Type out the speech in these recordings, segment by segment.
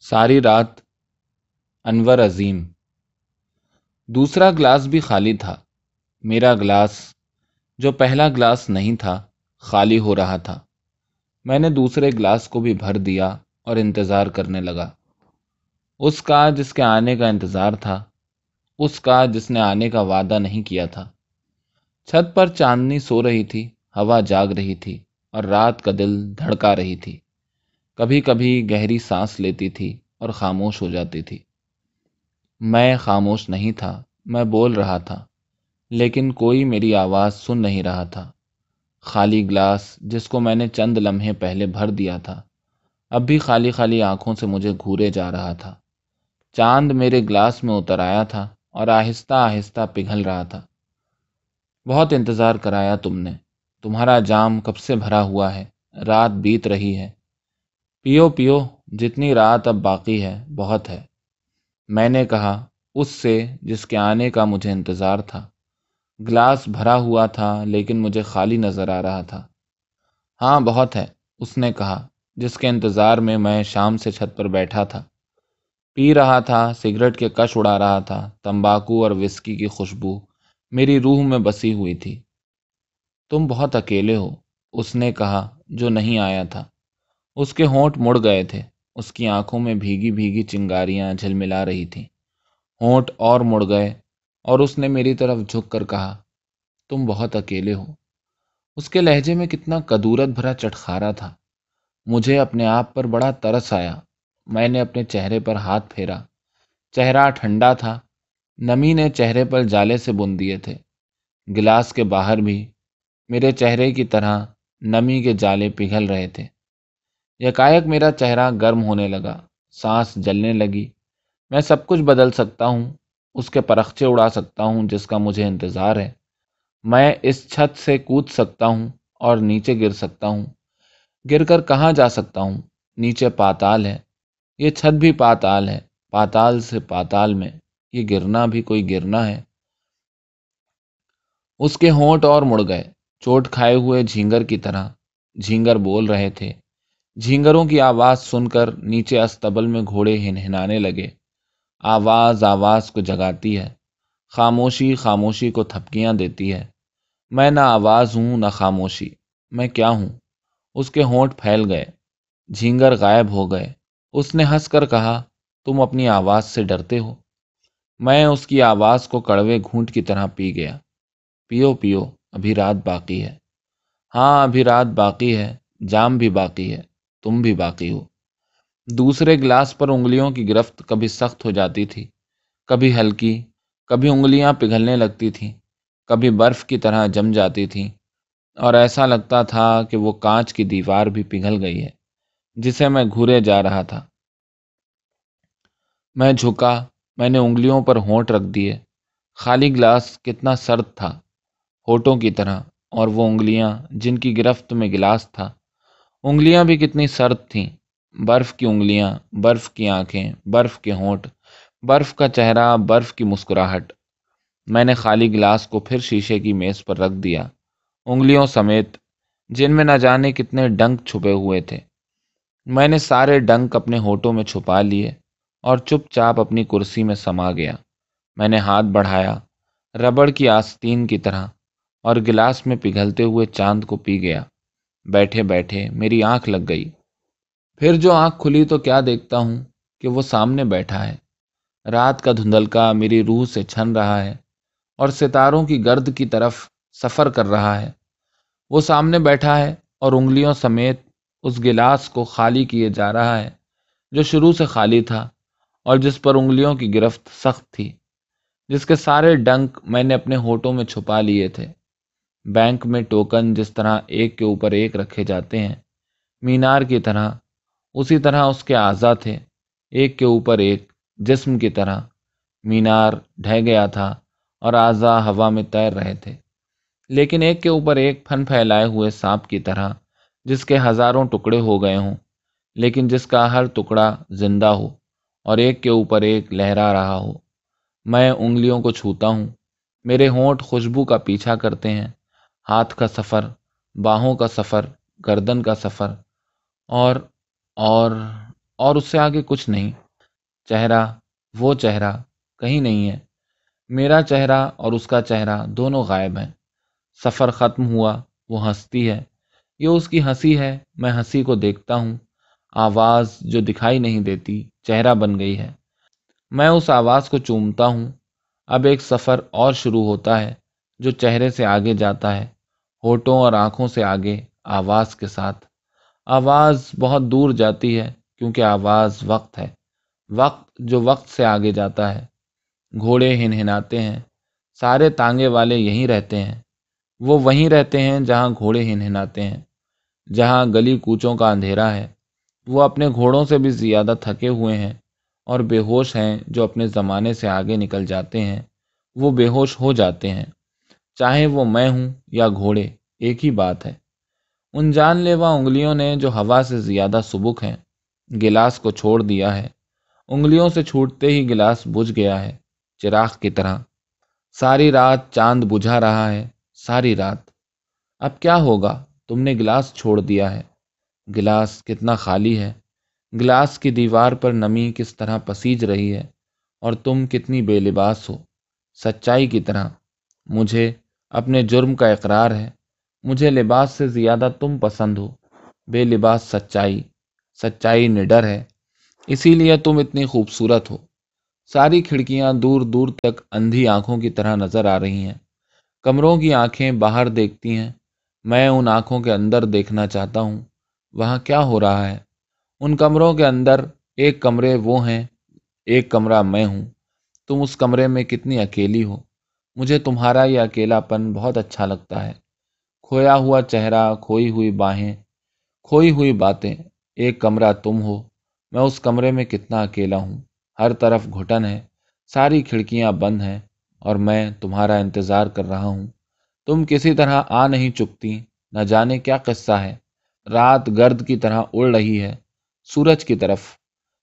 ساری رات انور عظیم۔ دوسرا گلاس بھی خالی تھا۔ میرا گلاس، جو پہلا گلاس نہیں تھا، خالی ہو رہا تھا۔ میں نے دوسرے گلاس کو بھی بھر دیا اور انتظار کرنے لگا۔ اس کا جس کے آنے کا انتظار تھا، اس کا جس نے آنے کا وعدہ نہیں کیا تھا۔ چھت پر چاندنی سو رہی تھی، ہوا جاگ رہی تھی اور رات کا دل دھڑکا رہی تھی۔ کبھی کبھی گہری سانس لیتی تھی اور خاموش ہو جاتی تھی۔ میں خاموش نہیں تھا، میں بول رہا تھا، لیکن کوئی میری آواز سن نہیں رہا تھا۔ خالی گلاس جس کو میں نے چند لمحے پہلے بھر دیا تھا، اب بھی خالی خالی آنکھوں سے مجھے گھورے جا رہا تھا۔ چاند میرے گلاس میں اتر آیا تھا اور آہستہ آہستہ پگھل رہا تھا۔ بہت انتظار کرایا تم نے، تمہارا جام کب سے بھرا ہوا ہے؟ رات بیت رہی ہے۔ پیو پیو، جتنی رات اب باقی ہے، بہت ہے۔ میں نے کہا، اس سے جس کے آنے کا مجھے انتظار تھا۔ گلاس بھرا ہوا تھا، لیکن مجھے خالی نظر آ رہا تھا۔ ہاں بہت ہے، اس نے کہا، جس کے انتظار میں میں شام سے چھت پر بیٹھا تھا۔ پی رہا تھا، سگریٹ کے کش اڑا رہا تھا، تمباکو اور وسکی کی خوشبو میری روح میں بسی ہوئی تھی۔ تم بہت اکیلے ہو، اس نے کہا، جو نہیں آیا تھا۔ اس کے ہونٹ مڑ گئے تھے۔ اس کی آنکھوں میں بھیگی بھیگی چنگاریاں جھلملا رہی تھیں۔ ہونٹ اور مڑ گئے اور اس نے میری طرف جھک کر کہا، تم بہت اکیلے ہو۔ اس کے لہجے میں کتنا کدورت بھرا چٹخارا تھا۔ مجھے اپنے آپ پر بڑا ترس آیا۔ میں نے اپنے چہرے پر ہاتھ پھیرا۔ چہرہ ٹھنڈا تھا۔ نمی نے چہرے پر جالے سے بن دیے تھے۔ گلاس کے باہر بھی میرے چہرے کی طرح نمی کے جالے پگھل رہے تھے۔ یکایک میرا چہرہ گرم ہونے لگا، سانس جلنے لگی۔ میں سب کچھ بدل سکتا ہوں، اس کے پرخچے اڑا سکتا ہوں جس کا مجھے انتظار ہے۔ میں اس چھت سے کود سکتا ہوں اور نیچے گر سکتا ہوں۔ گر کر کہاں جا سکتا ہوں؟ نیچے پاتال ہے۔ یہ چھت بھی پاتال ہے، پاتال سے پاتال میں۔ یہ گرنا بھی کوئی گرنا ہے۔ اس کے ہونٹ اور مڑ گئے۔ چوٹ کھائے ہوئے جھینگر کی طرح۔ جھینگر بول رہے تھے۔ جھینگروں کی آواز سن کر نیچے استبل میں گھوڑے ہنہنانے لگے۔ آواز آواز کو جگاتی ہے۔ خاموشی خاموشی کو تھپکیاں دیتی ہے۔ میں نہ آواز ہوں، نہ خاموشی۔ میں کیا ہوں؟ اس کے ہونٹ پھیل گئے۔ جھینگر غائب ہو گئے۔ اس نے ہنس کر کہا، تم اپنی آواز سے ڈرتے ہو۔ میں اس کی آواز کو کڑوے گھونٹ کی طرح پی گیا۔ پیو پیو، ابھی رات باقی ہے۔ ہاں ابھی رات باقی ہے، جام بھی باقی ہے۔ تم بھی باقی ہو۔ دوسرے گلاس پر انگلیوں کی گرفت کبھی سخت ہو جاتی تھی، کبھی ہلکی، کبھی انگلیاں پگھلنے لگتی تھیں، کبھی برف کی طرح جم جاتی تھیں۔ اور ایسا لگتا تھا کہ وہ کانچ کی دیوار بھی پگھل گئی ہے، جسے میں گھورے جا رہا تھا۔ میں جھکا، میں نے انگلیوں پر ہونٹ رکھ دیے۔ خالی گلاس کتنا سرد تھا ہوٹوں کی طرح، اور وہ انگلیاں جن کی گرفت میں گلاس تھا۔ انگلیاں بھی کتنی سرد تھیں۔ برف کی انگلیاں، برف کی آنکھیں، برف کے ہونٹ، برف کا چہرہ، برف کی مسکراہٹ۔ میں نے خالی گلاس کو پھر شیشے کی میز پر رکھ دیا۔ انگلیوں سمیت، جن میں نہ جانے کتنے ڈنک چھپے ہوئے تھے۔ میں نے سارے ڈنک اپنے ہوٹوں میں چھپا لیے اور چپ چاپ اپنی کرسی میں سما گیا۔ میں نے ہاتھ بڑھایا، ربڑ کی آستین کی طرح، اور گلاس میں پگھلتے ہوئے چاند کو پی گیا۔ بیٹھے بیٹھے میری آنکھ لگ گئی۔ پھر جو آنکھ کھلی تو کیا دیکھتا ہوں کہ وہ سامنے بیٹھا ہے۔ رات کا دھندلکا میری روح سے چھن رہا ہے اور ستاروں کی گرد کی طرف سفر کر رہا ہے۔ وہ سامنے بیٹھا ہے اور انگلیوں سمیت اس گلاس کو خالی کیے جا رہا ہے جو شروع سے خالی تھا اور جس پر انگلیوں کی گرفت سخت تھی، جس کے سارے ڈنک میں نے اپنے ہوٹوں میں چھپا لیے تھے۔ بینک میں ٹوکن جس طرح ایک کے اوپر ایک رکھے جاتے ہیں، مینار کی طرح، اسی طرح اس کے اعضا تھے، ایک کے اوپر ایک، جسم کی طرح۔ مینار ڈھہ گیا تھا اور اعضا ہوا میں تیر رہے تھے۔ لیکن ایک کے اوپر ایک پھن پھیلائے ہوئے سانپ کی طرح، جس کے ہزاروں ٹکڑے ہو گئے ہوں، لیکن جس کا ہر ٹکڑا زندہ ہو اور ایک کے اوپر ایک لہرا رہا ہو۔ میں انگلیوں کو چھوتا ہوں، میرے ہونٹ خوشبو کا پیچھا کرتے ہیں۔ ہاتھ کا سفر، باہوں کا سفر، گردن کا سفر، اور اور اور اس سے آگے کچھ نہیں۔ چہرہ، وہ چہرہ کہیں نہیں ہے۔ میرا چہرہ اور اس کا چہرہ دونوں غائب ہیں۔ سفر ختم ہوا، وہ ہنستی ہے۔ یہ اس کی ہنسی ہے، میں ہنسی کو دیکھتا ہوں۔ آواز جو دکھائی نہیں دیتی، چہرہ بن گئی ہے۔ میں اس آواز کو چومتا ہوں۔ اب ایک سفر اور شروع ہوتا ہے، جو چہرے سے آگے جاتا ہے۔ ہوٹوں اور آنکھوں سے آگے، آواز کے ساتھ۔ آواز بہت دور جاتی ہے کیونکہ آواز وقت ہے۔ وقت جو وقت سے آگے جاتا ہے۔ گھوڑے ہن ہناتے ہیں۔ سارے تانگے والے یہیں رہتے ہیں۔ وہ وہیں رہتے ہیں جہاں گھوڑے ہن ہناتے ہیں۔ جہاں گلی کوچوں کا اندھیرا ہے۔ وہ اپنے گھوڑوں سے بھی زیادہ تھکے ہوئے ہیں اور بے ہوش ہیں جو اپنے زمانے سے آگے نکل جاتے ہیں۔ وہ بے ہوش ہو جاتے ہیں۔ چاہے وہ میں ہوں یا گھوڑے، ایک ہی بات ہے۔ ان جان لیوا انگلیوں نے جو ہوا سے زیادہ سبک ہیں، گلاس کو چھوڑ دیا ہے۔ انگلیوں سے چھوٹتے ہی گلاس بجھ گیا ہے، چراغ کی طرح۔ ساری رات چاند بجھا رہا ہے، ساری رات۔ اب کیا ہوگا؟ تم نے گلاس چھوڑ دیا ہے۔ گلاس کتنا خالی ہے۔ گلاس کی دیوار پر نمی کس طرح پسیج رہی ہے، اور تم کتنی بے لباس ہو۔ سچائی کی طرح۔ مجھے اپنے جرم کا اقرار ہے۔ مجھے لباس سے زیادہ تم پسند ہو۔ بے لباس سچائی سچائی نڈر ہے۔ اسی لیے تم اتنی خوبصورت ہو۔ ساری کھڑکیاں دور دور تک اندھی آنکھوں کی طرح نظر آ رہی ہیں۔ کمروں کی آنکھیں باہر دیکھتی ہیں۔ میں ان آنکھوں کے اندر دیکھنا چاہتا ہوں۔ وہاں کیا ہو رہا ہے؟ ان کمروں کے اندر ایک کمرے وہ ہیں، ایک کمرہ میں ہوں۔ تم اس کمرے میں کتنی اکیلی ہو۔ مجھے تمہارا یہ اکیلا پن بہت اچھا لگتا ہے۔ کھویا ہوا چہرہ، کھوئی ہوئی باہیں، کھوئی ہوئی باتیں۔ ایک کمرہ تم ہو، میں اس کمرے میں کتنا اکیلا ہوں۔ ہر طرف گھٹن ہے، ساری کھڑکیاں بند ہیں اور میں تمہارا انتظار کر رہا ہوں۔ تم کسی طرح آ نہیں چکتی، نہ جانے کیا قصہ ہے۔ رات گرد کی طرح اڑ رہی ہے، سورج کی طرف۔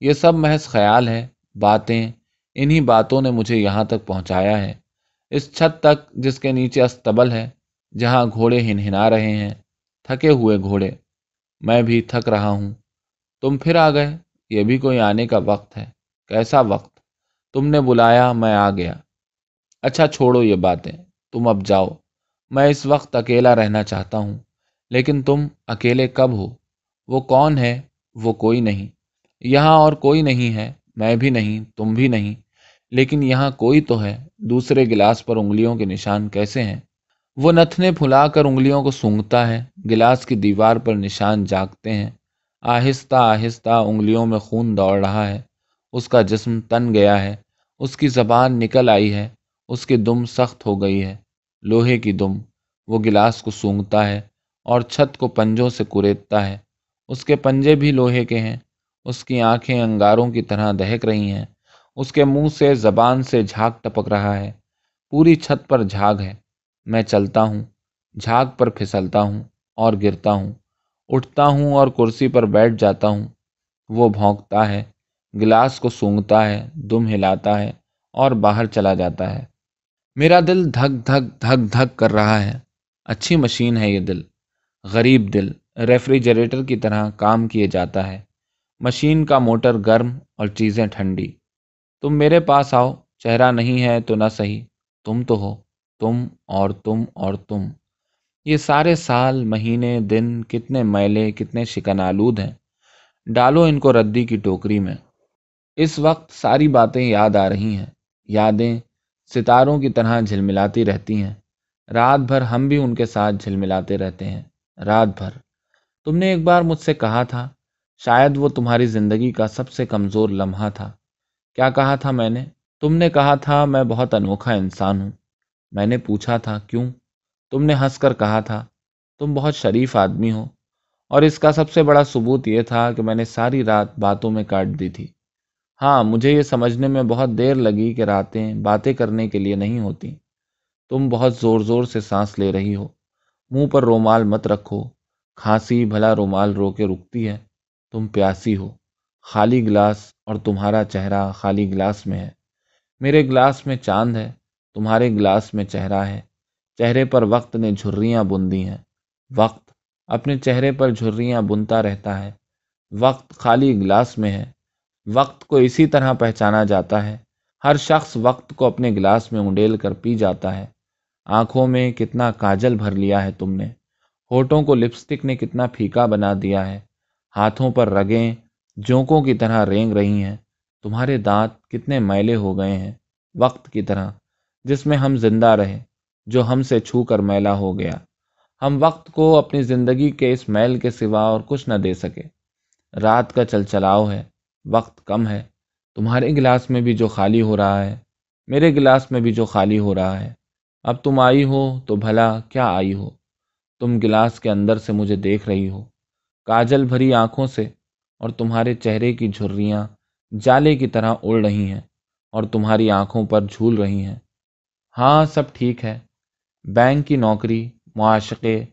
یہ سب محض خیال ہے، باتیں، انہی باتوں نے مجھے یہاں تک پہنچایا ہے۔ اس چھت تک جس کے نیچے استبل ہے، جہاں گھوڑے ہن ہنا رہے ہیں، تھکے ہوئے گھوڑے، میں بھی تھک رہا ہوں۔ تم پھر آ گئے؟ یہ بھی کوئی آنے کا وقت ہے۔ کیسا وقت؟ تم نے بلایا، میں آ گیا۔ اچھا چھوڑو یہ باتیں۔ تم اب جاؤ۔ میں اس وقت اکیلا رہنا چاہتا ہوں۔ لیکن تم اکیلے کب ہو؟ وہ کون ہے؟ وہ کوئی نہیں۔ یہاں اور کوئی نہیں ہے۔ میں بھی نہیں، تم بھی نہیں۔ لیکن یہاں کوئی تو ہے۔ دوسرے گلاس پر انگلیوں کے نشان کیسے ہیں؟ وہ نتنے پھلا کر انگلیوں کو سونگتا ہے، گلاس کی دیوار پر نشان جاگتے ہیں۔ آہستہ آہستہ انگلیوں میں خون دوڑ رہا ہے۔ اس کا جسم تن گیا ہے۔ اس کی زبان نکل آئی ہے۔ اس کی دم سخت ہو گئی ہے۔ لوہے کی دم۔ وہ گلاس کو سونگتا ہے اور چھت کو پنجوں سے کریدتا ہے۔ اس کے پنجے بھی لوہے کے ہیں۔ اس کی آنکھیں انگاروں کی طرح دہک رہی ہیں۔ اس کے منہ سے زبان سے جھاگ ٹپک رہا ہے۔ پوری چھت پر جھاگ ہے۔ میں چلتا ہوں، جھاگ پر پھسلتا ہوں اور گرتا ہوں۔ اٹھتا ہوں اور کرسی پر بیٹھ جاتا ہوں۔ وہ بھونکتا ہے، گلاس کو سونگتا ہے، دم ہلاتا ہے اور باہر چلا جاتا ہے۔ میرا دل دھک دھک دھک دھک کر رہا ہے۔ اچھی مشین ہے یہ دل۔ غریب دل۔ ریفریجریٹر کی طرح کام کیے جاتا ہے۔ مشین کا موٹر گرم اور چیزیں ٹھنڈی۔ تم میرے پاس آؤ، چہرہ نہیں ہے تو نہ صحیح۔ تم تو ہو، تم اور تم اور تم۔ یہ سارے سال، مہینے، دن، کتنے میلے، کتنے شکن آلود ہیں۔ ڈالو ان کو ردی کی ٹوکری میں۔ اس وقت ساری باتیں یاد آ رہی ہیں۔ یادیں ستاروں کی طرح جھلملاتی رہتی ہیں۔ رات بھر ہم بھی ان کے ساتھ جھلملاتے رہتے ہیں۔ رات بھر۔ تم نے ایک بار مجھ سے کہا تھا، شاید وہ تمہاری زندگی کا سب سے کمزور لمحہ تھا۔ کیا کہا تھا میں نے؟ تم نے کہا تھا میں بہت انوکھا انسان ہوں۔ میں نے پوچھا تھا، کیوں؟ تم نے ہنس کر کہا تھا، تم بہت شریف آدمی ہو۔ اور اس کا سب سے بڑا ثبوت یہ تھا کہ میں نے ساری رات باتوں میں کاٹ دی تھی۔ ہاں مجھے یہ سمجھنے میں بہت دیر لگی کہ راتیں باتیں کرنے کے لیے نہیں ہوتی۔ تم بہت زور زور سے سانس لے رہی ہو۔ منہ پر رومال مت رکھو۔ کھانسی بھلا رومال رو کے رکتی ہے۔ تم پیاسی ہو۔ خالی گلاس اور تمہارا چہرہ خالی گلاس میں ہے۔ میرے گلاس میں چاند ہے، تمہارے گلاس میں چہرہ ہے۔ چہرے پر وقت نے جھریاں بن دی ہیں۔ وقت اپنے چہرے پر جھریاں بنتا رہتا ہے۔ وقت خالی گلاس میں ہے۔ وقت کو اسی طرح پہچانا جاتا ہے۔ ہر شخص وقت کو اپنے گلاس میں انڈیل کر پی جاتا ہے۔ آنکھوں میں کتنا کاجل بھر لیا ہے تم نے۔ ہوٹوں کو لپسٹک نے کتنا پھیکا بنا دیا ہے۔ ہاتھوں پر رگیں جونکوں کی طرح رینگ رہی ہیں۔ تمہارے دانت کتنے میلے ہو گئے ہیں وقت کی طرح، جس میں ہم زندہ رہے، جو ہم سے چھو کر میلا ہو گیا۔ ہم وقت کو اپنی زندگی کے اس میل کے سوا اور کچھ نہ دے سکے۔ رات کا چل چلاؤ ہے، وقت کم ہے۔ تمہارے گلاس میں بھی جو خالی ہو رہا ہے، میرے گلاس میں بھی جو خالی ہو رہا ہے۔ اب تم آئی ہو تو بھلا کیا آئی ہو؟ تم گلاس کے اندر سے مجھے دیکھ رہی ہو۔ کاجل بھری آنکھوں سے اور تمہارے چہرے کی جھریاں جالے کی طرح اڑ رہی ہیں اور تمہاری آنکھوں پر جھول رہی ہیں۔ ہاں سب ٹھیک ہے۔ بینک کی نوکری، معاشقے،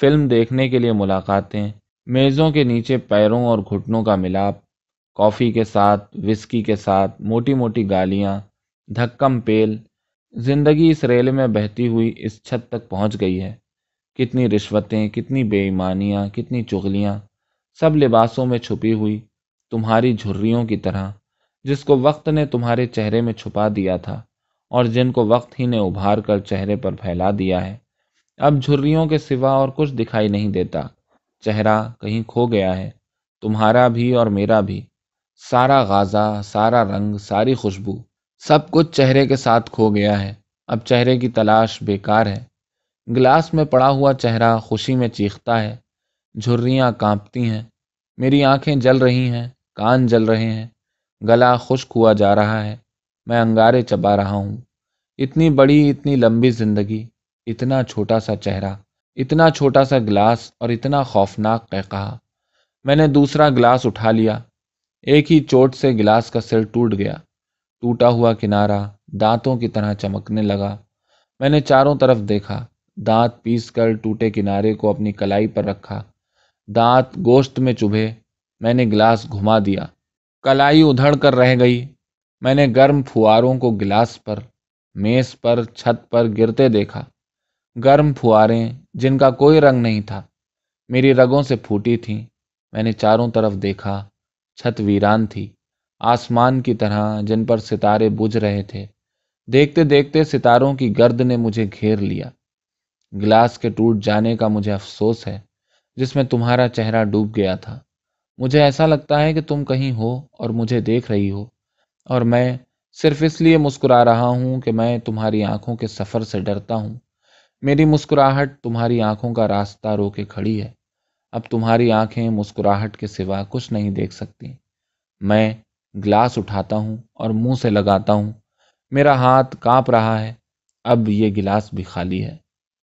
فلم دیکھنے کے لیے ملاقاتیں، میزوں کے نیچے پیروں اور گھٹنوں کا ملاپ، کافی کے ساتھ، وسکی کے ساتھ، موٹی موٹی گالیاں، دھکم پیل، زندگی اس ریل میں بہتی ہوئی اس چھت تک پہنچ گئی ہے۔ کتنی رشوتیں، کتنی بے ایمانیاں، کتنی چغلیاں۔ سب لباسوں میں چھپی ہوئی تمہاری جھریوں کی طرح، جس کو وقت نے تمہارے چہرے میں چھپا دیا تھا اور جن کو وقت ہی نے ابھار کر چہرے پر پھیلا دیا ہے۔ اب جھریوں کے سوا اور کچھ دکھائی نہیں دیتا۔ چہرہ کہیں کھو گیا ہے۔ تمہارا بھی اور میرا بھی۔ سارا غازہ، سارا رنگ، ساری خوشبو، سب کچھ چہرے کے ساتھ کھو گیا ہے۔ اب چہرے کی تلاش بیکار ہے۔ گلاس میں پڑا ہوا چہرہ خوشی میں چیختا ہے۔ جھریاں کانپتی ہیں۔ میری آنکھیں جل رہی ہیں، کان جل رہے ہیں۔ گلا خشک ہوا جا رہا ہے۔ میں انگارے چبا رہا ہوں۔ اتنی بڑی، اتنی لمبی زندگی، اتنا چھوٹا سا چہرہ، اتنا چھوٹا سا گلاس اور اتنا خوفناک کہا میں نے دوسرا گلاس اٹھا لیا۔ ایک ہی چوٹ سے گلاس کا سر ٹوٹ گیا۔ ٹوٹا ہوا کنارہ دانتوں کی طرح چمکنے لگا۔ میں نے چاروں طرف دیکھا۔ دانت پیس کر ٹوٹے کنارے کو اپنی کلائی پر رکھا۔ دانت گوشت میں چبھے، میں نے گلاس گھما دیا۔ کلائی ادھڑ کر رہ گئی۔ میں نے گرم پھواروں کو گلاس پر، میز پر، چھت پر گرتے دیکھا۔ گرم پھواریں جن کا کوئی رنگ نہیں تھا، میری رگوں سے پھوٹی تھیں۔ میں نے چاروں طرف دیکھا، چھت ویران تھی۔ آسمان کی طرح جن پر ستارے بجھ رہے تھے۔ دیکھتے دیکھتے ستاروں کی گرد نے مجھے گھیر لیا۔ گلاس کے ٹوٹ جانے کا مجھے افسوس ہے۔ جس میں تمہارا چہرہ ڈوب گیا تھا۔ مجھے ایسا لگتا ہے کہ تم کہیں ہو اور مجھے دیکھ رہی ہو۔ اور میں صرف اس لیے مسکرا رہا ہوں کہ میں تمہاری آنکھوں کے سفر سے ڈرتا ہوں۔ میری مسکراہٹ تمہاری آنکھوں کا راستہ رو کے کھڑی ہے۔ اب تمہاری آنکھیں مسکراہٹ کے سوا کچھ نہیں دیکھ سکتی۔ میں گلاس اٹھاتا ہوں اور منہ سے لگاتا ہوں۔ میرا ہاتھ کانپ رہا ہے۔ اب یہ گلاس بھی خالی ہے۔